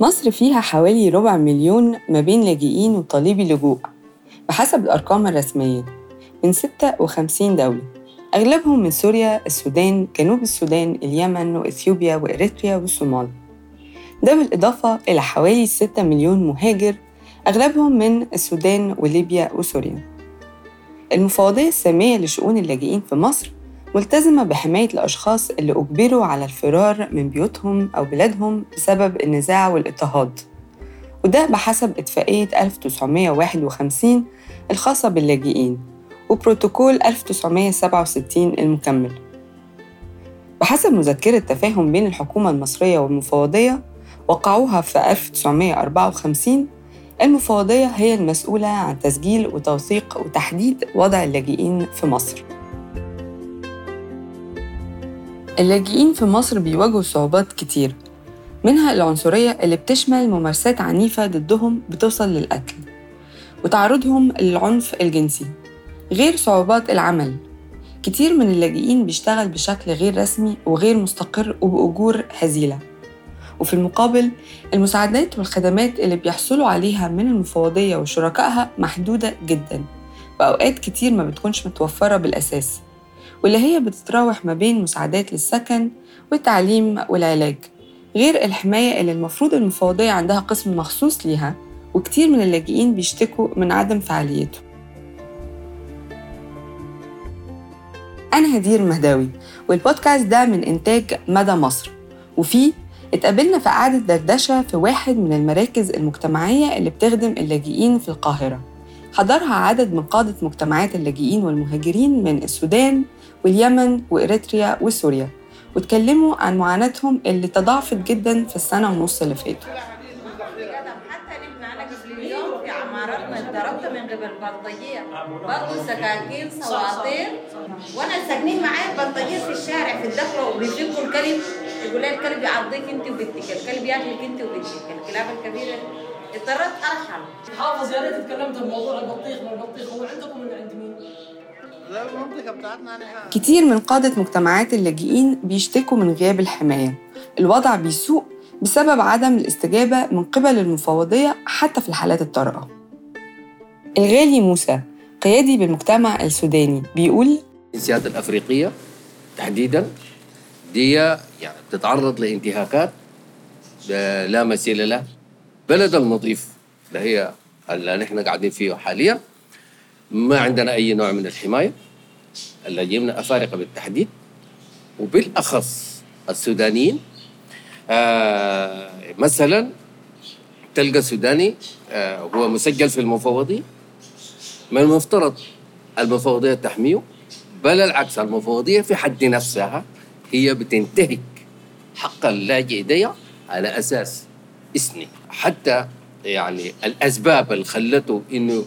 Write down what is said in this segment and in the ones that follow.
مصر فيها حوالي ربع مليون ما بين لاجئين وطالبي لجوء بحسب الأرقام الرسمية من 56 دولة أغلبهم من سوريا، السودان، جنوب السودان، اليمن وإثيوبيا وإريتريا والصومال. ده بالإضافة إلى حوالي 6 مليون مهاجر أغلبهم من السودان وليبيا وسوريا. المفوضية السامية لشؤون اللاجئين في مصر ملتزمة بحماية الأشخاص اللي أجبروا على الفرار من بيوتهم أو بلادهم بسبب النزاع والاضطهاد. وده بحسب اتفاقية 1951 الخاصة باللاجئين وبروتوكول 1967 المكمل. بحسب مذكرة تفاهم بين الحكومة المصرية والمفوضية وقعوها في 1954 المفوضية هي المسؤولة عن تسجيل وتوثيق وتحديد وضع اللاجئين في مصر. اللاجئين في مصر بيواجهوا صعوبات كتير منها العنصرية اللي بتشمل ممارسات عنيفة ضدهم بتوصل للقتل وتعرضهم للعنف الجنسي غير صعوبات العمل. كتير من اللاجئين بيشتغل بشكل غير رسمي وغير مستقر وبأجور هزيلة. وفي المقابل المساعدات والخدمات اللي بيحصلوا عليها من المفوضية وشركائها محدودة جدا وأوقات كتير ما بتكونش متوفرة بالأساس واللي هي بتتراوح ما بين مساعدات للسكن والتعليم والعلاج غير الحماية اللي المفروض المفوضية عندها قسم مخصوص ليها وكتير من اللاجئين بيشتكوا من عدم فعاليته. أنا هدير مهداوي والبودكاست ده من إنتاج مدى مصر وفيه اتقابلنا في قعدة دردشة في واحد من المراكز المجتمعية اللي بتخدم اللاجئين في القاهرة. حضرها عدد من قادة مجتمعات اللاجئين والمهاجرين من السودان واليمن وإريتريا وسوريا واتكلموا عن معاناتهم اللي تضاعفت جدا في السنة ونص اللي فاتوا. من قبل بلطجية برضه سكاكين سواطير وأنا ساكنين معايا بلطجية في الشارع في الدخلة وبيجيبوا الكلب يقول لي الكلب يعضيك انت وبنتك الكلب ياكلك انت وبنتك الكلاب الكبيرة. اضطريت ارحل حافظ يا ريت اتكلمت بموضوع البطيخ ما البطيخ هو عندكم من عند مين؟ كتير من قادة مجتمعات اللاجئين بيشتكوا من غياب الحماية. الوضع بيسوء بسبب عدم الاستجابة من قبل المفوضية حتى في الحالات الطارئة. الغالي موسى قيادي بالمجتمع السوداني بيقول الجنسيات الأفريقية تحديداً دي يعني بتتعرض لانتهاكات لا مثيل له. بلد المضيف اللي هي اللي نحن قاعدين فيه حاليا. ما عندنا أي نوع من الحماية. اللاجئين أفارقة بالتحديد. وبالأخص السودانيين. آه مثلا تلقى سوداني آه هو مسجل في المفوضية من المفترض المفوضية تحميه بل العكس المفوضية في حد نفسها. هي بتنتهك حق اللاجئ دي على أساس إثني حتى يعني الأسباب اللي خلته إنه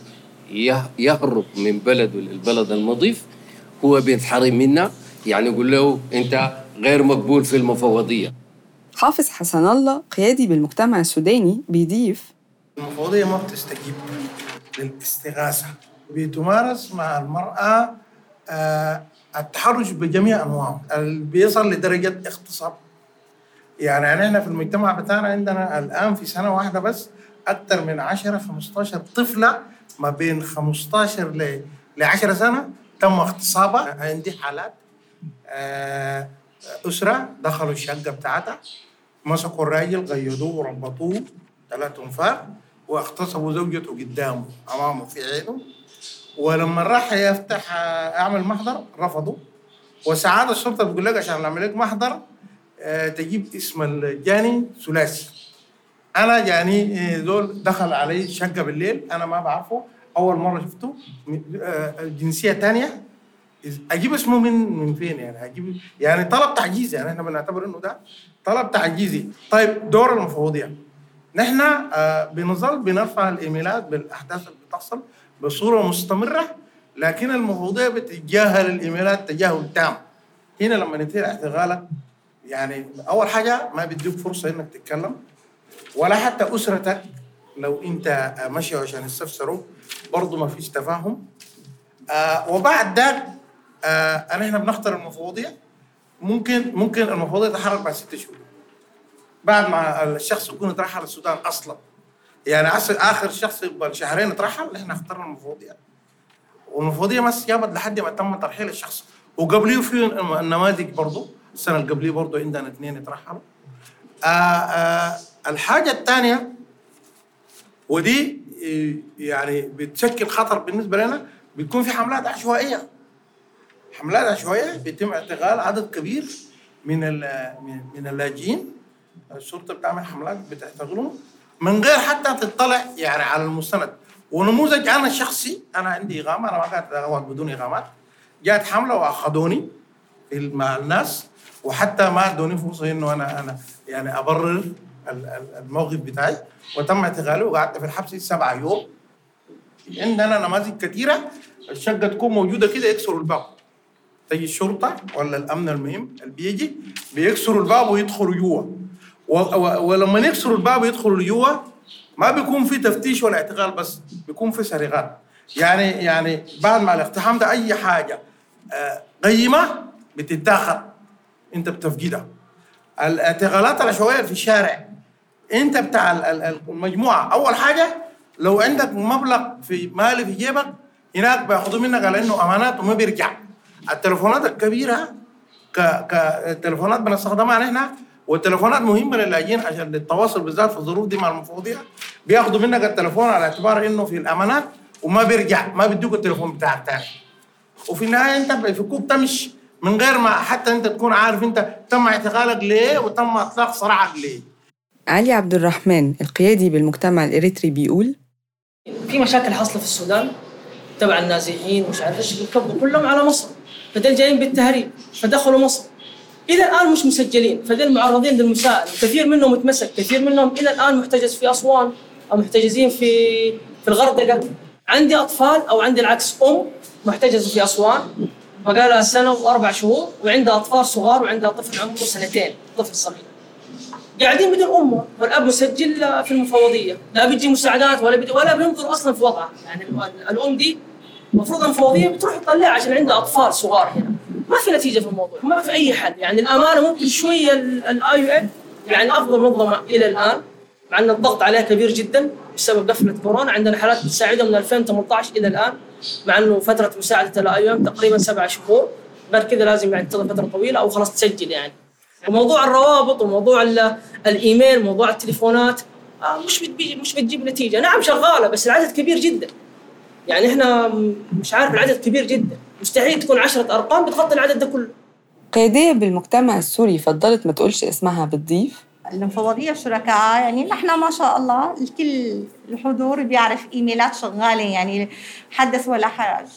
يهرب من بلده للبلد المضيف هو بينحرم منا. يعني يقول له أنت غير مقبول في المفوضية. حافظ حسن الله قيادي بالمجتمع السوداني بيضيف المفوضية ما بتستجيب للاستغاثة بتمارس مع المرأة آه التحرش بجميع أنواعه. اللي بيصل لدرجة اغتصاب يعني نحن في المجتمع بتاعنا عندنا الآن في سنة واحدة بس أكثر من 10 15 طفلة ما بين 15 ل ل 10 سنة تم اغتصابها. عندي حالات آه أسرة دخلوا الشقة بتاعتها مسكوا الراجل قيدوه وربطوه ثلاث أنفار واغتصبوا زوجته قدامه أمامه في عينه. ولما راح يفتح أعمل محضر رفضوا وساعات الشرطة بتقول لك عشان نعمل لك محضر آه تجيب اسم الجاني ثلاثي. أنا جاني زول دخل علي شقة بالليل أنا ما بعرفه. أول مرة شفته آه جنسية ثانية أجيب اسمه من من فين يعني؟ أجيب يعني طلب تعجيزي يعني إحنا بنعتبر إنه ده طلب تعجيزي طيب دور المفوضية. نحن آه بنظل بنرفع الإيميلات بالأحداث اللي بتحصل. بصورة مستمرة لكن المفوضيه بتتجاهل الايميلات تجاهل تام هنا لما يتم اعتقالك يعني أول حاجة ما بيديك فرصة إنك تتكلم ولا حتى أسرتك لو أنت ماشي عشان يستفسروا برضه ما فيش تفاهم. آه وبعد ذاك آه نحن بنختار المفوضيه ممكن ممكن المفوضيه تتحرك بعد ست شهور. بعد ما الشخص يكون ترحل السودان أصلا. يعني آخر شخص يبقى شهرين ترحل إحنا اخترنا المفوضيه والمفوضيه ما استجابت لحد ما تم ترحيل الشخص. وقبليه في النماذج برضه السنة اللي قبليه برضه عندنا اثنين اترحلوا. آه آه الحاجة الثانية ودي يعني بتشكل خطر بالنسبة لنا بتكون في حملات عشوائية. حملات عشوائية بيتم اعتقال عدد كبير من- من اللاجئين. الشرطة بتعمل حملات بتعتقلهم. من غير حتى تطلع يعني على المستند. ونموذج أنا شخصي أنا عندي إقامة أنا ما قاعد اتغوط بدون إقامات. جات حملة وأخذوني مع الناس وحتى ما أدوني فرصة إنه أنا أنا يعني أبرر ال- ال- الموقف بتاعي. وتم اعتقالي وقعدت في الحبس سبعة يوم. عندنا نماذج كثيره الشقه تكون موجودة كده يكسروا الباب. تجي الشرطة ولا الأمن المهم اللي بيجي بيكسروا الباب ويدخلوا جوا. ولما يكسروا الباب ويدخلوا جوا ما بيكون في تفتيش ولا اعتقال بس بيكون في سرقات يعني يعني بعد ما الاقتحام ده أي حاجة آه، قيمة بتتاخد أنت بتفقدها. الاعتقالات العشوائيه في الشارع. أنت بتاع ال- ال- ال- المجموعة. أول حاجة لو عندك مبلغ في مالي في جيبك هناك بياخذوا منك على إنه أمانات وما بيرجع. التليفونات الكبيرة كتليفونات بنستخدمها نحن والتليفونات مهمه للاجئين عشان للتواصل بالذات في الظروف دي مع المفوضية. بياخذوا منك التليفون على اعتبار إنه في الأمانات وما بيرجع ما بيدوك التليفون بتاعك تاني. وفي النهاية أنت بيفكوك تمشي من غير ما حتى أنت تكون عارف أنت تم اعتقالك ليه وتم إطلاق سراحك ليه. علي عبد الرحمن القيادي بالمجتمع الإريتري بيقول في مشاكل حاصلة في السودان تبع النازحين مش عارف إيش كلهم على مصر. فدل جايين بالتهريب فدخلوا مصر. إلى الآن مش مسجلين. فدل معرضين للمساءلة كثير منهم متمسك كثير منهم إلى الآن محتجز في أسوان أو محتجزين في في الغردقة. عندي أطفال أو عندي العكس أم محتجزة في أسوان بقالها سنة وأربع شهور وعندها أطفال صغار وعندها طفل عمره سنتين طفل صغير. قاعدين بدون امه والأب مسجل في المفوضية. لا بيجي مساعدات ولا بيجي ولا بينظر أصلا في وضعها يعني ال- الأم دي المفروض المفوضية بتروح تطلعها عشان عندها أطفال صغار هنا. ما في نتيجة في الموضوع ما في أي حل. يعني الأمانة ممكن شوية ال IOM يعني أفضل منظمة إلى الآن مع أن الضغط عليها كبير جدا بسبب قفله كورونا. عندنا حالات بتساعدها من 2018 إلى الآن مع أنه فترة مساعدة ال IOM تقريبا سبع شهور. غير كذا لازم يعني تنتظر فترة طويلة أو خلاص تسجل يعني. وموضوع الروابط وموضوع ال- الإيميل موضوع التليفونات آه، مش مش بتجيب نتيجة. نعم شغالة بس العدد كبير جدا. يعني إحنا مش عارف العدد كبير جدا. مستحيل تكون عشرة أرقام بتغطي العدد ده كله. قيادية بالمجتمع السوري فضلت ما تقولش اسمها بتضيف؟ المفوضية الشركاء يعني نحن ما شاء الله الكل الحضور بيعرف إيميلات شغالة يعني حدث ولا حرج.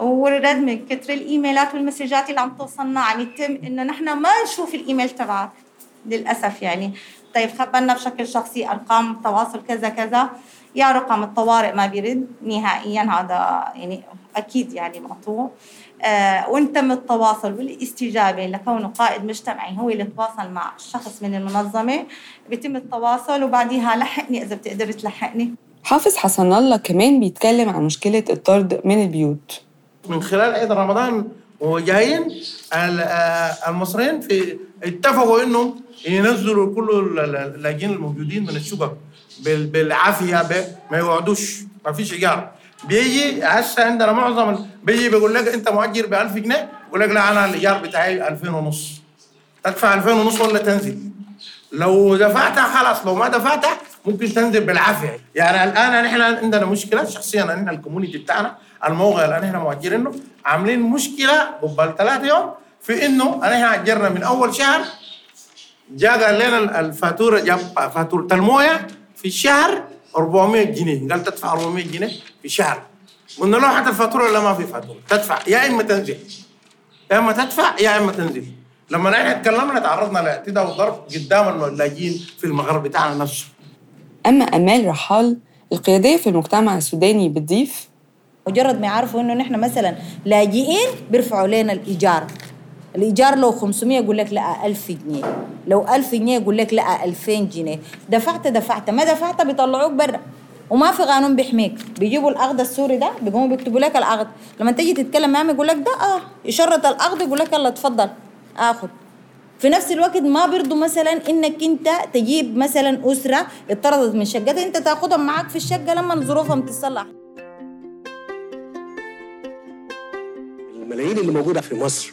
ورد من كتر الإيميلات والمسجات اللي عم توصلنا عم يتم إنه نحن ما نشوف الإيميل تبعك للأسف يعني. طيب خبرنا بشكل شخصي أرقام تواصل كذا كذا. يا رقم الطوارئ ما بيرد نهائيا هذا يعني أكيد يعني مقطوع آه وإن تم التواصل والاستجابه لكونه قائد مجتمعي هو اللي تواصل مع شخص من المنظمة بيتم التواصل وبعديها لحقني إذا بتقدر تلحقني. حافظ حسن الله كمان بيتكلم عن مشكلة الطرد من البيوت. من خلال عيد رمضان وجايين آه، المصريين في اتفقوا إنهم ينزلوا كل ال- ال- اللاجئين الموجودين من الشقق بال- بالعافية ما يقعدوش ما فيش إيجار. بيجي هسه عندنا معظم بيجي بيقول لك أنت مؤجر ب 1000 جنيه يقول لك لا أنا الإيجار بتاعي 2000 ونص. تدفع 2000 ونص ولا تنزل؟ لو دفعتها خلاص لو ما دفعتها ممكن تنزل بالعافية. يعني الآن نحن عندنا مشكلة شخصيا نحن الكوميونتي بتاعنا الموقع اللي نحن مؤجرينه عاملين مشكلة قبل ثلاثة يوم في إنه نحن أجرنا من أول شهر جاء قال لنا الفاتورة جاب فاتورة الموية في الشهر 400 جنيه. قال تدفع 400 جنيه في شهر. قلنا له حتى الفاتورة ولا ما في فاتورة؟ تدفع. يا إما تنزل. يا إما تدفع يا إما تنزل. لما نحن تكلمنا تعرضنا لأعتداء وضرب قدام اللاجئين في المغرب بتاعنا نفسه. أما أمال رحال القيادية في المجتمع السوداني بتضيف؟ مجرد ما يعرفوا إنه نحن مثلا لاجئين بيرفعوا لنا الإيجار. الايجار لو 500 يقول لك لا 1000 جنيه. لو 1000 جنيه يقول لك لا 2000 جنيه. دفعت دفعت. ما دفعت بيطلعوك برا. وما في قانون بيحميك. بيجيبوا الأخذ السوري ده بيقوموا بيكتبوا لك الأخذ لما تيجي تتكلم معهم يقول لك ده آه يشرط الأخذ يقول لك يلا اتفضل آخذ في نفس الوقت ما بيرضوا مثلا إنك أنت تجيب مثلا أسرة اتطردت من شقتها. أنت تاخذهم معاك في الشقة لما ظروفهم تتصلح. الملايين اللي موجودة في مصر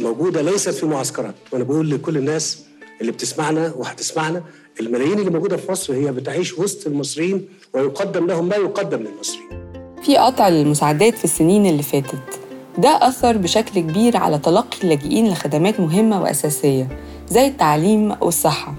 موجودة ليست في معسكرات. وأنا بقول لكل الناس اللي بتسمعنا وهتسمعنا الملايين اللي موجودة في مصر هي بتعيش وسط المصريين ويقدم لهم ما يقدم للمصريين. في قطع للمساعدات في السنين اللي فاتت. ده أثر بشكل كبير على تلقي اللاجئين لخدمات مهمة وأساسية زي التعليم والصحة.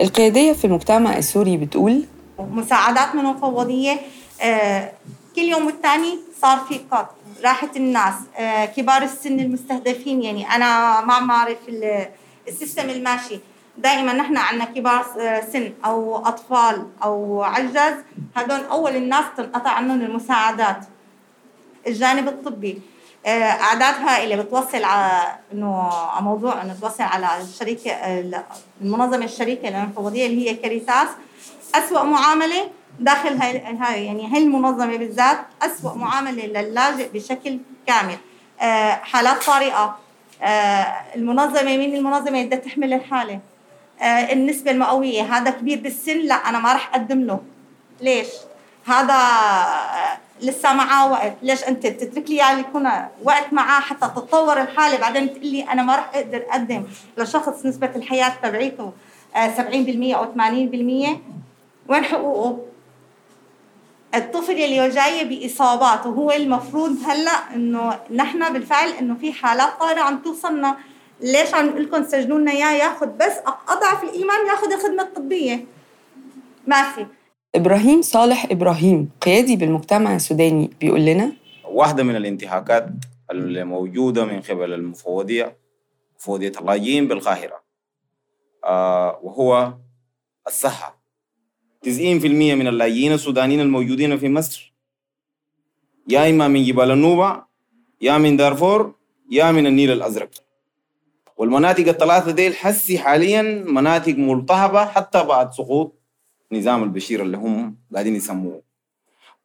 القيادية في المجتمع السوري بتقول مساعدات من المفوضية آه، كل يوم والتاني صار في قط راحة الناس آه، كبار السن المستهدفين يعني أنا ما بعرف ال- السيستم الماشي. دائما نحن عندنا كبار آه، سن أو أطفال أو عجز هدول أول الناس تنقطع عنهم المساعدات. الجانب الطبي آه، أعداد هائلة. بتوصل على إنه موضوع إنه توصل على الشركة ال- المنظمة الشريكة للمفوضيه اللي هي كاريتاس اسوء معاملة داخل هاي هاي يعني هاي المنظمة بالذات اسوء معاملة للاجئ بشكل كامل. آه، حالات طارئة. آه، المنظمة مين المنظمة بدها تحمل الحالة؟ آه، النسبة المئوية. هذا كبير بالسن. لا أنا ما راح أقدم له. ليش؟ هذا لسه معاه وقت. ليش أنت بتترك لي إياه يكون وقت معاه حتى تتطور الحالة؟ بعدين تقول لي أنا ما راح أقدر أقدم لشخص نسبة الحياة تبعيته آه، 70% أو 80% وين حقوقه؟ الطفل اللي جاي بإصابات وهو المفروض هلأ إنه نحن بالفعل إنه في حالات طارئة عم توصلنا. ليش عم نقول لكم سجنوا لنا إياه ياخذ بس أضعف الإيمان ياخذ الخدمة الطبية؟ ما في إبراهيم صالح إبراهيم قيادي بالمجتمع السوداني بيقول لنا واحدة من الانتهاكات الموجودة من قبل المفوضية مفوضية اللاجئين بالقاهرة آه وهو الصحة. 90% من اللاجئين السودانيين الموجودين في مصر. يا إما من جبال النوبة يا من دارفور يا من النيل الأزرق. والمناطق الثلاثة دي حسي حاليا مناطق ملتهبة حتى بعد سقوط نظام البشير اللي هم قاعدين يسموه.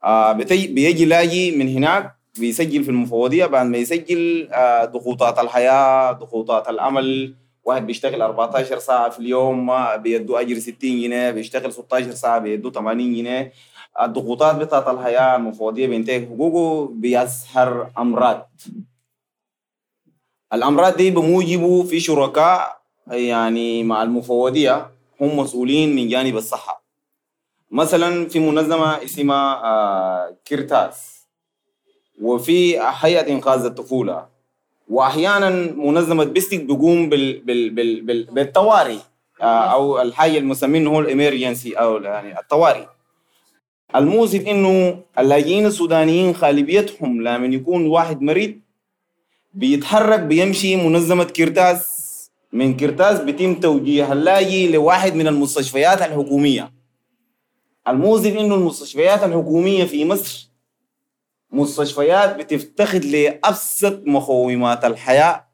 آه بيجي لاجي من هناك بيسجل في المفوضية بعد ما يسجل آه ضغوطات الحياة ضغوطات العمل واحد بيشتغل 14 ساعة في اليوم ما بيدوا أجر 60 جنيه بيشتغل 16 ساعة بيدوا 80 جنيه. الضغوطات بتاعت الحياة المفوضية بينتهك حقوقه بيظهر أمراض. الأمراض دي بموجبه في شركاء يعني مع المفوضية هم مسؤولين من جانب الصحة. مثلا في منظمة اسمها آه، كاريتاس. وفي هيئة إنقاذ الطفولة. وأحيانا منظمة PSTIC بيقوم بال بال بال بال بالطوارئ آه، أو الحاجة المسمين هو ال emergency أو يعني الطوارئ المؤسف إنه اللاجئين السودانيين غالبيتهم لما يكون واحد مريض بيتحرك بيمشي منظمة كاريتاس من كاريتاس بيتم توجيه اللاجئ لواحد من المستشفيات الحكومية. المؤسف إنه المستشفيات الحكومية في مصر مستشفيات بتفتقد لأبسط مقومات الحياة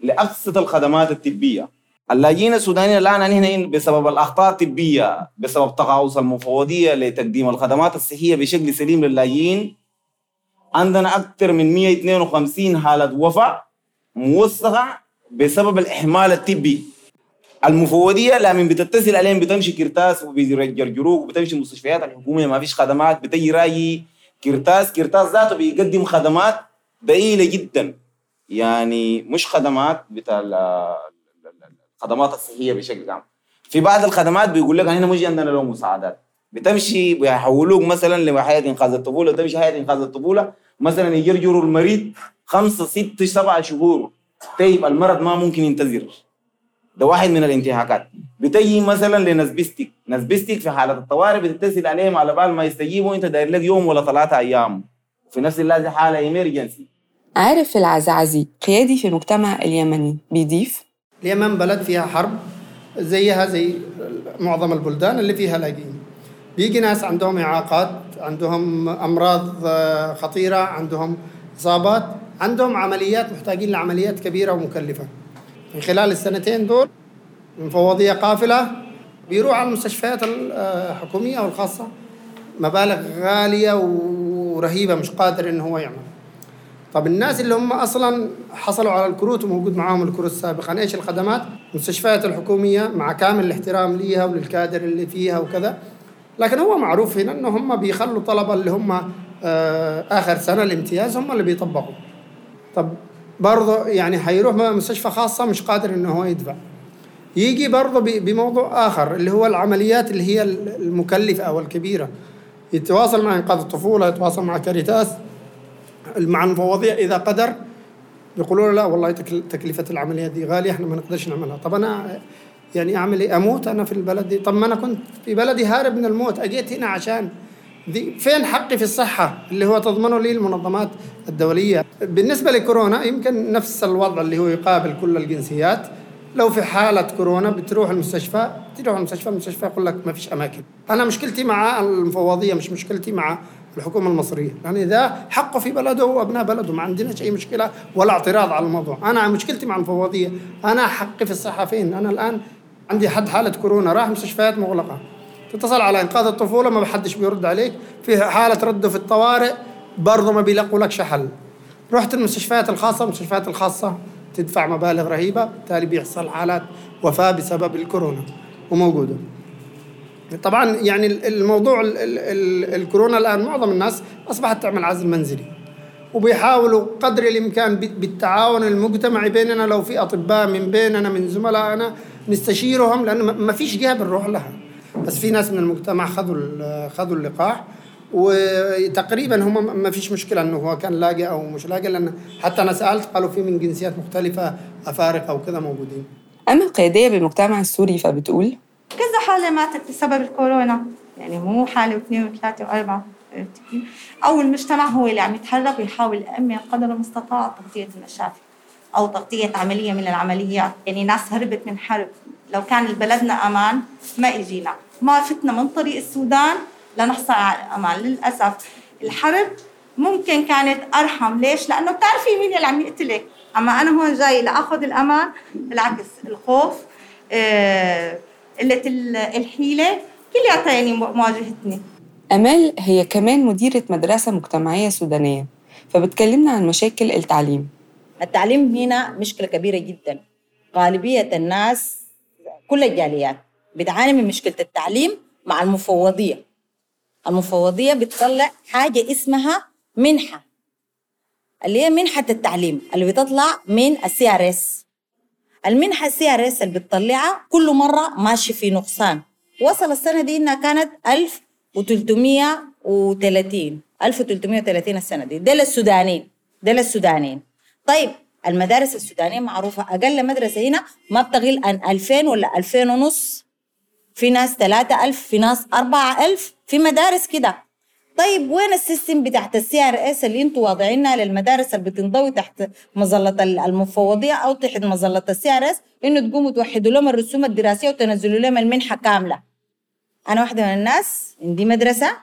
لأبسط الخدمات الطبية. اللاجئين السودانيين الآن هنا بسبب الأخطاء الطبية بسبب تقاعس المفوضيه لتقديم الخدمات الصحية بشكل سليم للاجئين. عندنا أكثر من 152 حالة وفاة موثقه بسبب الإهمال الطبي. المفوضيه لما بتتصل عليهم بتمشي كرتاس وبيجرجروك وبتمشي المستشفيات الحكومية ما فيش خدمات بتجي راي كرتاس كرتاس ذاته بيقدم خدمات ضئيله جدا. يعني مش خدمات بتاع ال- ال- ال- الخدمات الصحية بشكل عام. في بعض الخدمات بيقول لك هنا مش عندنا له مساعدات. بتمشي بيحولوك مثلا لهيئه انقاذ الطفولة تمشي هيئه انقاذ الطفولة مثلا يجرجروا المريض خمسة ست سبعة شهور. طيب المرض ما ممكن ينتظر. ده واحد من الانتهاكات. بتجي مثلا لنسبستك. نسبستك في حالة الطوارئ بتتصل عليهم على بال ما يستجيبوا انت داير لك يوم ولا ثلاثة أيام. في نفس اللحظة حالة ايمرجنسي عارف العزعزي قيادي في المجتمع اليمني بيضيف؟ اليمن بلد فيها حرب زيها زي معظم البلدان اللي فيها لاجئين. بيجي ناس عندهم إعاقات عندهم أمراض آه، خطيرة عندهم إصابات عندهم عمليات محتاجين لعمليات كبيرة ومكلفة. في خلال السنتين دول مفوضية قافلة بيروح على المستشفيات الحكومية والخاصة مبالغ غالية ورهيبة مش قادر انه هو يعمل. طب الناس اللي هم أصلا حصلوا على الكروت وموجود معاهم الكروت سابقا إيش الخدمات؟ المستشفيات الحكومية مع كامل الاحترام ليها وللكادر اللي فيها وكذا. لكن هو معروف هنا إنه هم بيخلوا طلبه اللي هم آه، آخر سنة الامتياز هم اللي بيطبقوا. طب برضه يعني حيروح مستشفى خاصة مش قادر إنه هو يدفع. يجي برضه بموضوع آخر اللي هو العمليات اللي هي المكلفة أو الكبيرة. يتواصل مع إنقاذ الطفولة يتواصل مع كاريتاس. مع المفوضيه إذا قدر يقولوا له لا والله تكلفة العملية دي غالية إحنا ما نقدرش نعملها. طب أنا يعني أعمل إيه؟ أموت أنا في البلد دي؟ طب ما أنا كنت في بلدي هارب من الموت أجيت هنا عشان دي فين حقي في الصحة؟ اللي هو تضمنه لي المنظمات الدولية. بالنسبة لكورونا يمكن نفس الوضع اللي هو يقابل كل الجنسيات. لو في حالة كورونا بتروح المستشفى تروح المستشفى المستشفى يقول لك ما فيش أماكن. أنا مشكلتي مع المفوضية مش مشكلتي مع الحكومة المصرية. يعني إذا حقه في بلده وأبناء بلده ما عندناش أي مشكلة ولا اعتراض على الموضوع. أنا مشكلتي مع المفوضية أنا حقي في الصحة فين؟ أنا الآن عندي حد حالة كورونا راح مستشفيات مغلقة. تتصل على إنقاذ الطفولة ما حدش بيرد عليك. في حالة رده في الطوارئ برضه ما بيلاقوا لك حل رحت المستشفيات الخاصة المستشفيات الخاصة تدفع مبالغ رهيبة بالتالي بيحصل حالات وفاة بسبب الكورونا وموجودة. طبعا يعني الموضوع ال ال ال الكورونا الآن معظم الناس أصبحت تعمل عزل منزلي. وبيحاولوا قدر الإمكان بالتعاون المجتمعي بيننا لو في أطباء من بيننا من زملائنا نستشيرهم لأنه ما فيش جهة بنروح لها. بس في ناس من المجتمع خذوا خذوا اللقاح وتقريبا هم ما فيش مشكلة إنه هو كان لاقي أو مش لاقي لأن حتى أنا سألت قالوا في من جنسيات مختلفة أفارقة وكذا موجودين. اما القياديه بالمجتمع السوري فبتقول؟ كذا حالة ماتت بسبب الكورونا. يعني مو حالة واثنين وثلاثة وأربعة أو المجتمع هو اللي عم يتحرك ويحاول يامن قدر المستطاع تغطية المشافي أو تغطية عملية من العمليات. يعني ناس هربت من حرب. لو كان بلدنا أمان ما إجينا. ما فتنا من طريق السودان لنحصل على الأمان. للأسف الحرب ممكن كانت أرحم. ليش؟ لأنه بتعرفي مين اللي عم يقتلك. أما أنا هون جاي لأخذ الأمان بالعكس الخوف آه، قلة الحيلة. كلياتها يعني مواجهتني. امال هي كمان مديرة مدرسة مجتمعية سودانية فبتكلمنا عن مشاكل التعليم. التعليم هنا مشكلة كبيرة جدا. غالبية الناس كل الجاليات بتعاني من مشكلة التعليم مع المفوضية. المفوضية بتطلع حاجة اسمها منحة. اللي هي منحة التعليم اللي بتطلع من ال CRS المنحة ال CRS اللي بتطلعها كل مرة ماشي في نقصان. وصل السنة دي إنها كانت 1330 1330 السنة دي. ده للسودانيين ده للسودانيين طيب المدارس السودانية معروفة. أقل مدرسة هنا ما بتقل عن 2000 ولا 2000 ونص. في ناس 3000 في ناس 4000 في مدارس كده. طيب وين ال system بتاعت ال CRS اللي أنتوا واضعينها للمدارس اللي بتنضوي تحت مظلة المفوضية أو تحت مظلة ال CRS إنه تقوموا توحدوا لهم الرسوم الدراسية وتنزلوا لهم المنحة كاملة. أنا واحدة من الناس عندي مدرسة.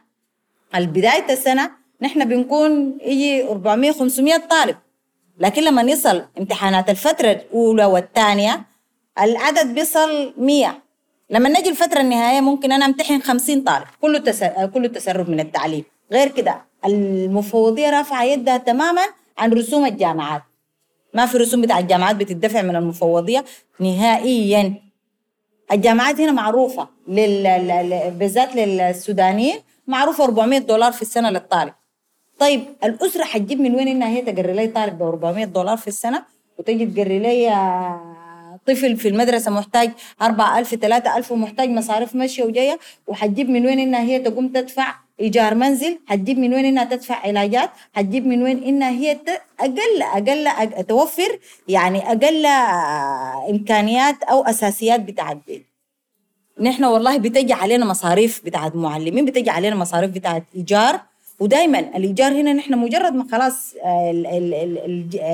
البدايه السنة نحن بنكون يجي 400 500 طالب. لكن لما يصل امتحانات الفترة الأولى والثانية العدد بيصل 100 لما نجي الفترة النهائية ممكن أنا أمتحن 50 طالب كله كله تسرب من التعليم. غير كده المفوضية رافعة يدها تماما عن رسوم الجامعات. ما في رسوم بتاع الجامعات بتدفع من المفوضية نهائيا. الجامعات هنا معروفة لل... بالذات للسودانيين معروفة 400 دولار في السنة للطالب. طيب الأسرة حتجيب من وين إنها هي تقري لي طالب ب 400 دولار في السنة؟ وتجي تقري لي طفل في المدرسة محتاج 4000 3000 ومحتاج مصاريف مشي وجاية. وحتجيب من وين إنها هي تقوم تدفع إيجار منزل حتجيب من وين إنها تدفع علاجات حتجيب من وين إنها هي أقل أقل, أقل توفر يعني أقل إمكانيات أو أساسيات بتاعت البيت. نحن والله بتجي علينا مصاريف بتاعت معلمين بتجي علينا مصاريف بتاعت إيجار. ودائما الإيجار هنا نحن مجرد ما خلاص آه،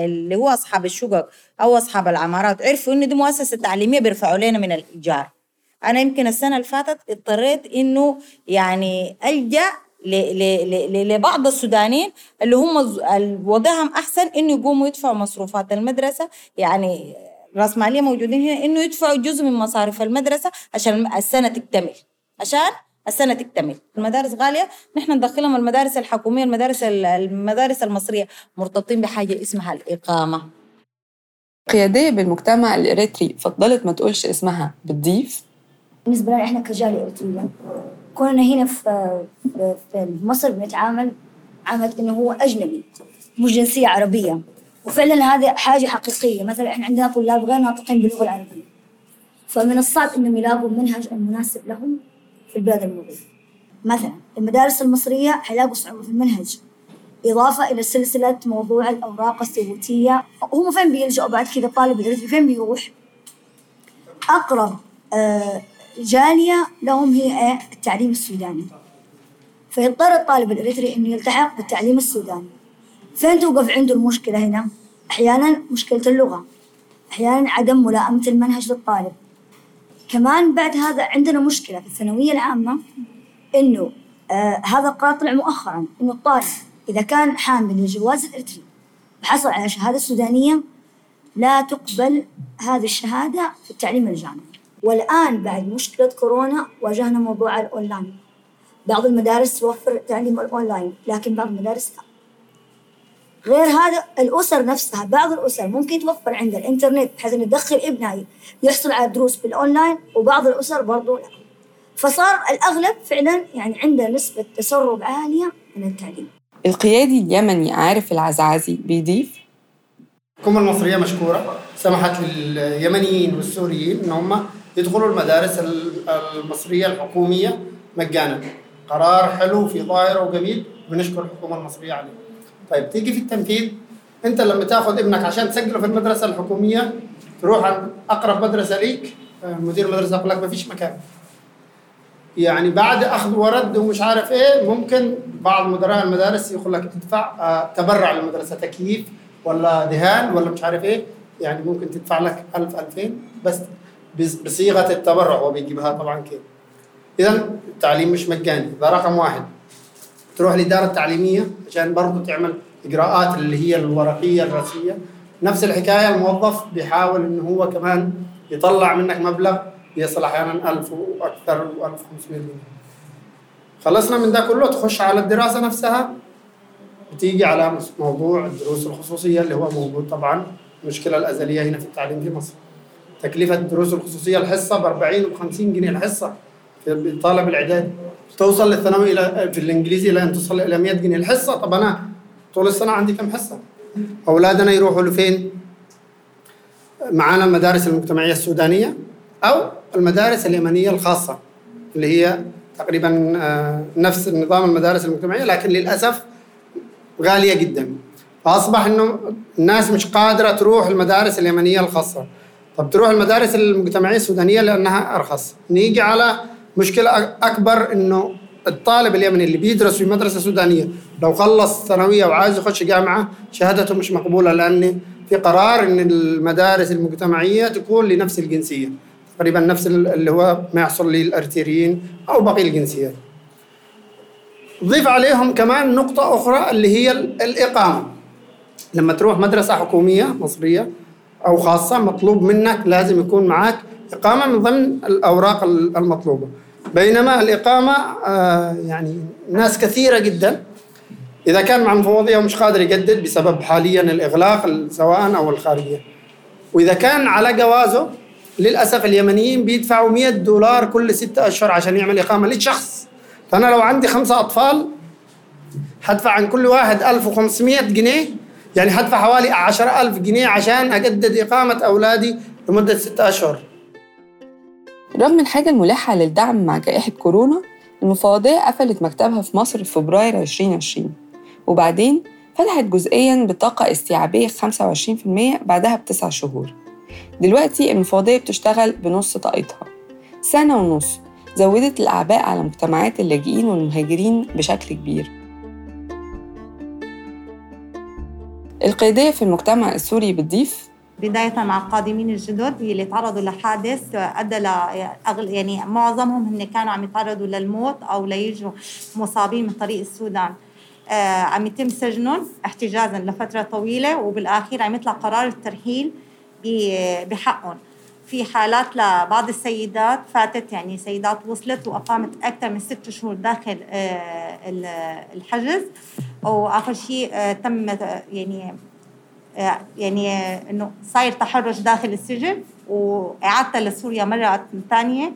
اللي هو أصحاب الشقق أو أصحاب العمارات عرفوا إنه دي مؤسسة تعليمية بيرفعوا لنا من الإيجار. أنا يمكن السنة اللي فاتت اضطريت إنه يعني ألجأ لبعض السودانيين اللي هم وضعهم أحسن إنه يقوموا يدفعوا مصروفات المدرسة. يعني راس مالية موجودين هنا إنه يدفعوا جزء من مصاريف المدرسة عشان السنة تكتمل. عشان السنة تكتمل. المدارس غالية نحن ندخلهم المدارس الحكومية المدارس المدارس المصرية مرتبطين بحاجة اسمها الإقامة. قيادية بالمجتمع الإريتري فضلت ما تقولش اسمها بتضيف؟ بالنسبة لنا إحنا كرجال إريتريين كوننا هنا في في مصر بنتعامل عامل إنه هو أجنبي مش جنسية عربية. وفعلا هذه حاجة حقيقية. مثلا إحنا عندنا طلاب غير ناطقين باللغة العربية. فمن الصعب إنهم يلاقوا المنهج المناسب لهم. في البلاد المضيفة مثلا المدارس المصرية حيلاقوا صعوبة في المنهج. إضافة إلى سلسلة موضوع الأوراق الثبوتية. هم فين بيلجأوا بعد كذا طالب العلم فين بيروح. أقرب آه جالية لهم هي إيه؟ التعليم السوداني. فيضطر الطالب الإريتري إنه يلتحق بالتعليم السوداني. فين توقف عنده المشكلة هنا؟ أحيانا مشكلة اللغة. أحيانا عدم ملائمة المنهج للطالب. كمان بعد هذا عندنا مشكلة في الثانوية العامة إنه آه هذا القرار طلع مؤخرا إنه الطالب إذا كان حامل للجواز الإريتري وحصل على شهادة سودانية لا تقبل هذه الشهادة في التعليم الجامعي. والآن بعد مشكلة كورونا واجهنا موضوع الأونلاين. بعض المدارس توفر تعليم الأونلاين لكن بعض المدارس لا. غير هذا الأسر نفسها بعض الأسر ممكن توفر عند الإنترنت بحيث إنه تدخل ابنها يحصل على دروس بالأونلاين وبعض الأسر برضو لا. فصار الأغلب فعلا يعني عنده نسبة تسرب عالية من التعليم. القيادي اليمني عارف العزعزي بيضيف الحكومة المصرية مشكورة؟ سمحت لليمنيين والسوريين إن هم يدخلوا المدارس المصرية الحكومية مجانا. قرار حلو في ظاهرة وجميل بنشكر الحكومة المصرية عليه. طيب تيجي في التنفيذ انت لما تاخذ ابنك عشان تسجله في المدرسة الحكومية تروح عند أقرب مدرسة ليك. مدير المدرسة يقول لك ما فيش مكان. يعني بعد أخذ ورد ومش عارف إيه ممكن بعض مدراء المدارس يقول لك ادفع آه تبرع للمدرسة. تكييف ولا دهان ولا مش عارف إيه. يعني ممكن تدفع لك 1000 2000 بس بصيغة التبرع هو بيجيبها طبعا كده. اذا التعليم مش مجاني ده رقم واحد. تروح الإدارة التعليمية عشان برضو تعمل إجراءات اللي هي الورقية الرسمية نفس الحكاية الموظف بيحاول إنه هو كمان يطلع منك مبلغ يصل أحيانا 1000 وأكثر و1500 جنيه. خلصنا من ده كله تخش على الدراسة نفسها بتيجي على موضوع الدروس الخصوصية اللي هو موجود طبعا. المشكلة الأزلية هنا في التعليم في مصر. تكلفة الدروس الخصوصية الحصة ب 40 و 50 جنيه الحصة في الطالب الإعدادي. توصل للثانوي إلى في الإنجليزي إلى أن توصل إلى 100 جنيه الحصة طب أنا طول السنة عندي كم حصة؟ أولادنا يروحوا لفين؟ معانا المدارس المجتمعية السودانية أو المدارس اليمنية الخاصة اللي هي تقريبا نفس نظام المدارس المجتمعية لكن للأسف غالية جدا فأصبح إنه الناس مش قادرة تروح المدارس اليمنية الخاصة طب تروح المدارس المجتمعية السودانية لأنها أرخص نيجي على مشكلة أكبر إنه الطالب اليمني اللي بيدرس في مدرسة سودانية لو خلص ثانوية وعايز يخش جامعة شهادته مش مقبولة لأن في قرار إن المدارس المجتمعية تكون لنفس الجنسية تقريبا نفس اللي هو ما يحصل للأرتيريين أو باقي الجنسيات. ضيف عليهم كمان نقطة أخرى اللي هي الإقامة. لما تروح مدرسة حكومية مصرية أو خاصة مطلوب منك لازم يكون معك إقامة من ضمن الأوراق المطلوبة. بينما الإقامة آه يعني ناس كثيرة جدا. إذا كان مع المفوضية ومش قادر يجدد بسبب حاليا الإغلاق سواء أو الخارجية. وإذا كان على جوازه للأسف اليمنيين بيدفعوا 100 دولار كل ستة أشهر عشان يعمل إقامة للشخص. فأنا لو عندي خمسة أطفال حدفع عن كل واحد 1500 جنيه. يعني حدفع حوالي 10000 جنيه عشان أجدد إقامة أولادي لمدة ستة أشهر. رغم الحاجة الملحة للدعم مع جائحة كورونا المفوضية قفلت مكتبها في مصر في فبراير 2020 وبعدين فتحت جزئياً بطاقة استيعابية 25% بعدها بتسع شهور. دلوقتي المفوضية بتشتغل بنص طاقتها. سنة ونص زودت الأعباء على مجتمعات اللاجئين والمهاجرين بشكل كبير. القيادية في المجتمع السوري بتضيف بداية مع القادمين الجدد اللي تعرضوا لحادث أدى ل يعني معظمهم هن كانوا عم يتعرضوا للموت أو ليجوا مصابين من طريق السودان. آه عم يتم سجنهم احتجازا لفترة طويلة وبالأخير عم يطلع قرار الترحيل بحقهم. في حالات لبعض السيدات فاتت يعني سيدات وصلت وأقامت أكثر من ست شهور داخل آه، ال- الحجز. وآخر شيء آه، تم آه، يعني يعني آه، إنه صاير تحرش داخل السجن واعادته لسوريا مرة ثانية.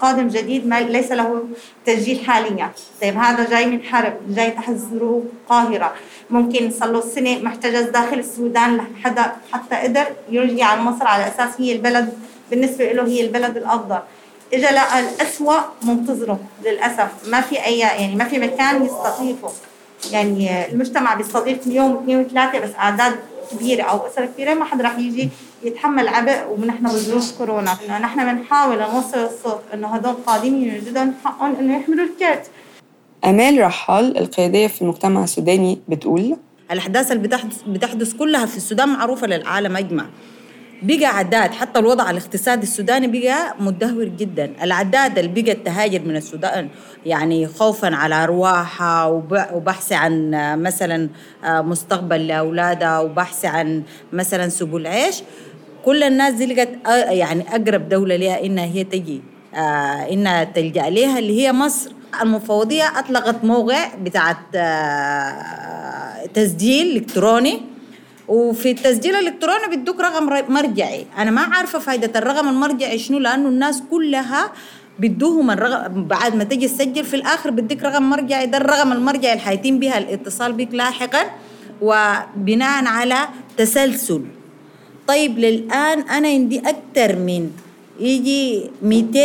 قادم جديد ما ليس له تسجيل حاليا. طيب هذا جاي من حرب جاي تحت ظروف قاهرة. ممكن صار له سنة محتجز داخل السودان لحدا حتى قدر يرجع على مصر على أساس هي البلد بالنسبة له هي البلد الأفضل. إجا لقى الأسوأ منتظره للأسف. ما في أي يعني ما في مكان يستضيفه. يعني المجتمع بيستضيف يوم واثنين وثلاثة بس أعداد كبيرة أو أسرة كبيرة ما حد رح يجي يتحمل عبء ونحن بظروف كورونا. إنه نحن بنحاول نوصل الصوت إنه هدول قادمين يجدون حقهم إنه يحملوا الكرت أمال رحال القيادية في المجتمع السوداني بتقول؟ الأحداث اللي بتحدث, بتحدث كلها في السودان معروفة للعالم أجمع. بقى عداد حتى الوضع الاقتصادي السوداني بقى مدهور جدا. العداد اللي بقت تهاجر من السودان يعني خوفا على أرواحها وب- وبحث عن مثلا آه، مستقبل لأولادها وبحث عن مثلا سبل عيش. كل الناس دي لقت آه، يعني أقرب دولة لها إنها هي تجي آه، إنها تلجأ لها اللي هي مصر. المفوضية أطلقت موقع بتاعت تسجيل إلكتروني وفي التسجيل الإلكتروني بيدوك رقم مرجعي. أنا ما عارفة فائده الرقم المرجعي شنو لأنه الناس كلها بيدوهم الرقم بعد ما تجي تسجل في الآخر بديك رقم مرجعي. ده الرقم المرجعي اللي حيتم بها الاتصال بك لاحقا وبناء على تسلسل. طيب للآن أنا عندي أكثر من يجي 200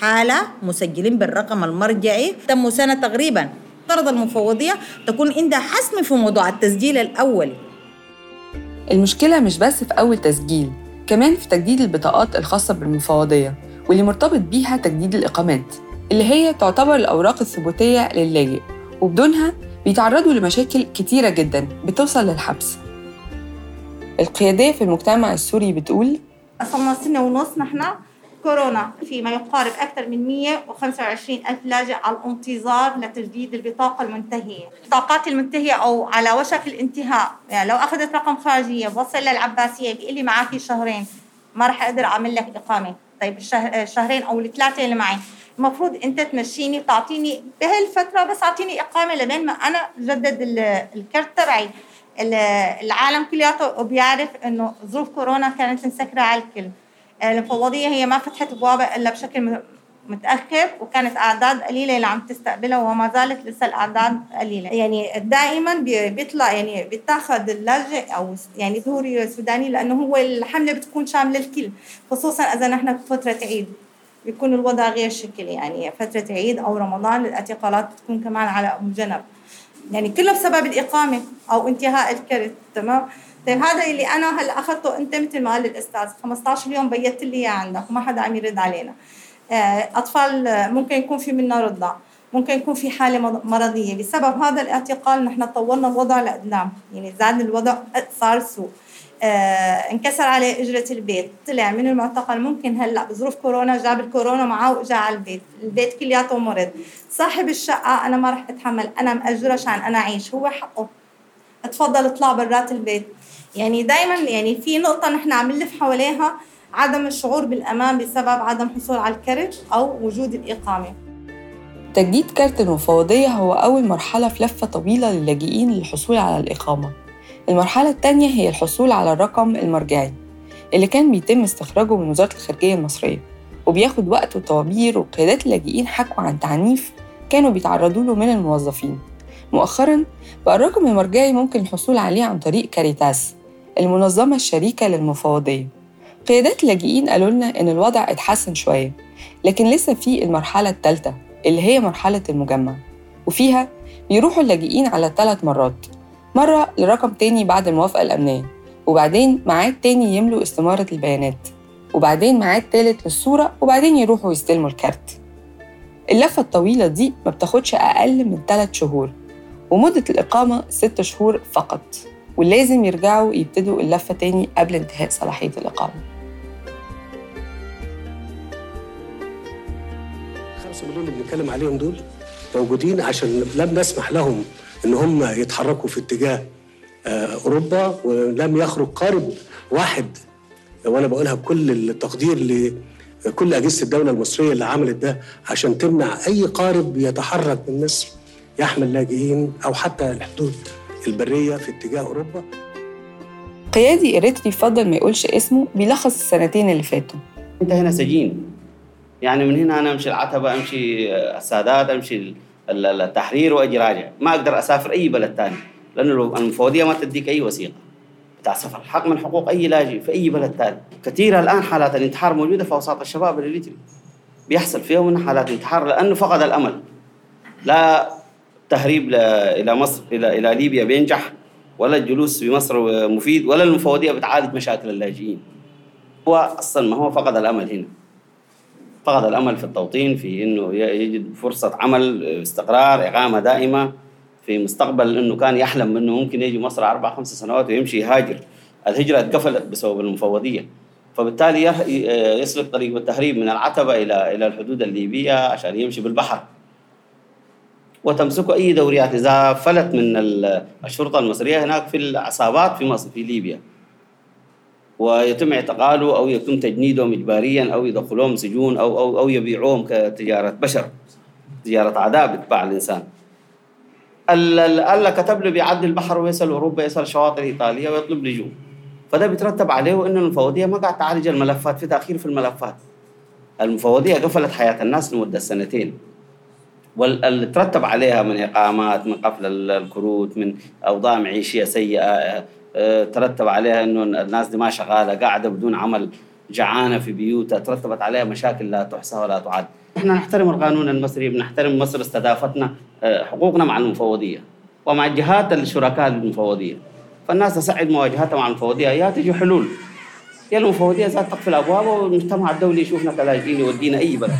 حالة مسجلين بالرقم المرجعي. تموا سنة تقريبا. افترض المفوضية تكون عندها حسم في موضوع التسجيل الأولي المشكلة مش بس في أول تسجيل كمان في تجديد البطاقات الخاصة بالمفوضية واللي مرتبط بيها تجديد الإقامات اللي هي تعتبر الأوراق الثبوتية للاجئ وبدونها بيتعرضوا لمشاكل كتيرة جدا بتوصل للحبس. القيادية في المجتمع السوري بتقول صرنا سنة ونص نحن كورونا في ما يقارب أكثر من 125 ألف لاجئ على الانتظار لتجديد البطاقة المنتهية. البطاقات المنتهية أو على وشك الانتهاء. يعني لو أخذت رقم خارجية بوصل للعباسية بيقول لي معك شهرين ما رح أقدر أعمل لك إقامة. طيب الشه- الشهرين أو الثلاثة اللي معي. المفروض أنت تمشيني تعطيني بهالفترة بس أعطيني إقامة لبين ما أنا جدد ال- الكرت تبعي. ال- العالم كلياته بيعرف إنه ظروف كورونا كانت مسكرة على الكل. المفوضيه هي ما فتحت ابوابها إلا بشكل م- متأخر وكانت أعداد قليلة اللي عم تستقبلها وما زالت لسه الأعداد قليلة. يعني دائما بي- بيطلع يعني بيتاخذ اللاجئ س- يعني سوري سوداني لأنه هو الحملة بتكون شاملة الكل خصوصا إذا نحن بفتره عيد. بيكون الوضع غير شكل يعني فترة عيد أو رمضان الإعتقالات بتكون كمان على جنب. يعني كله بسبب الإقامة أو انتهاء الكرت تمام؟ طيب هذا اللي أنا هلأ أخذته أنت مثل ما قال الأستاذ. 15 يوم بيت لي إياه عندك وما حدا عم يرد علينا. آه، أطفال آه، ممكن يكون في منها رضع ممكن يكون في حالة مض- مرضية. بسبب هذا الاعتقال نحن طورنا الوضع لقدام يعني زاد الوضع صار سوء. آه، انكسر عليه إجرة البيت طلع من المعتقل. ممكن هلأ بظروف كورونا جاب الكورونا معه واجى على البيت. البيت كلياته مرض. صاحب الشقة أنا ما رح أتحمل أنا مأجرة عشان أنا أعيش. هو حقه. اتفضل اطلع برات البيت. يعني دائما يعني في نقطة نحن عم نلف حواليها عدم الشعور بالامان بسبب عدم حصول على الكرت أو وجود الإقامة. تجديد كارت المفوضية هو أول مرحلة في لفة طويلة للاجئين للحصول على الإقامة. المرحلة الثانية هي الحصول على الرقم المرجعي اللي كان بيتم استخراجه من وزارة الخارجية المصرية وبياخد وقت وطوابير وقيادات اللاجئين حكوا عن تعنيف كانوا بيتعرضوا له من الموظفين. مؤخراً بقى الرقم المرجعي ممكن الحصول عليه عن طريق كاريتاس. المنظمة الشريكة للمفوضية قيادات اللاجئين قالوا لنا إن الوضع اتحسن شوية لكن لسه في المرحلة الثالثة اللي هي مرحلة المجمع وفيها بيروحوا اللاجئين على ثلاث مرات مرة لرقم تاني بعد الموافقة الأمنية وبعدين ميعاد تاني يملوا استمارة البيانات وبعدين ميعاد تالت للصورة وبعدين يروحوا يستلموا الكارت. اللفة الطويلة دي ما بتاخدش أقل من ثلاث شهور ومدة الإقامة ست شهور فقط. ولازم يرجعوا يبتدوا اللفة تاني قبل انتهاء صلاحية الإقامة. خمسة مليون اللي بنتكلم عليهم دول موجودين عشان لم نسمح لهم إن هم يتحركوا في اتجاه آه، أوروبا ولم يخرج قارب واحد وأنا بقولها بكل التقدير لكل أجهزة الدولة المصرية اللي عملت ده عشان تمنع أي قارب يتحرك من مصر يحمل لاجئين أو حتى الحدود. البرية في اتجاه أوروبا؟ قيادي إريتري فضل ما يقولش اسمه بيلخص السنتين اللي فاتوا. أنت هنا سجين. يعني من هنا أنا أمشي العتبة أمشي السادات أمشي ال- ال- التحرير وأجي راجع. ما أقدر أسافر أي بلد ثاني لأنه المفوضيه ما تديك أي وثيقة. بتاع سفر حق من حقوق أي لاجئ في أي بلد ثاني كثيرة الآن حالات الانتحار موجودة في أوساط الشباب الاليتري بيحصل فيهم من حالات انتحار لأنه فقد الأمل. لا تهريب إلى مصر إلى إلى ليبيا بينجح ولا الجلوس في مصر مفيد ولا المفوضية بتعالج مشاكل اللاجئين. هو أصلا ما هو فقد الأمل هنا. فقد الأمل في التوطين في إنه يجد فرصة عمل استقرار إقامة دائمة في مستقبل إنه كان يحلم إنه ممكن يجي مصر أربع خمس سنوات ويمشي يهاجر. الهجرة اتقفلت بسبب المفوضية. فبالتالي ي- يسلك طريق التهريب من العتبة إلى إلى الحدود الليبية عشان يمشي بالبحر. وتمسكه أي دوريات. إذا فلت من ال- الشرطة المصرية هناك في العصابات في مصر في ليبيا. ويتم اعتقاله أو يتم تجنيدهم اجباريا أو يدخلوهم سجون أو أو أو يبيعوهم كتجارة بشر تجارة أعداء بتباع الإنسان. ال- ال- الله كتب له بيعدي البحر ويصل أوروبا يصل شواطئ إيطاليا ويطلب لجوء فده بيترتب عليه إنه المفوضية ما قاعد تعالج الملفات في تأخير في الملفات. المفوضية قفلت حياة الناس لمدة سنتين. واللي ترتب عليها من إقامات من قفل ال- الكروت من أوضاع معيشية سيئة آه، ترتب عليها إنه الناس دي ما شغالة قاعدة بدون عمل جعانة في بيوتها ترتبت عليها مشاكل لا تحصى ولا تعد. إحنا نحترم القانون المصري بنحترم مصر استضافتنا آه، حقوقنا مع المفوضية. ومع الجهات الشركاء للمفوضيه فالناس تسعد مواجهتها مع المفوضية يا تجي حلول. يا المفوضية ذات تقفل أبوابها والمجتمع الدولي يشوفنا كلاجئين يودينا أي بلد.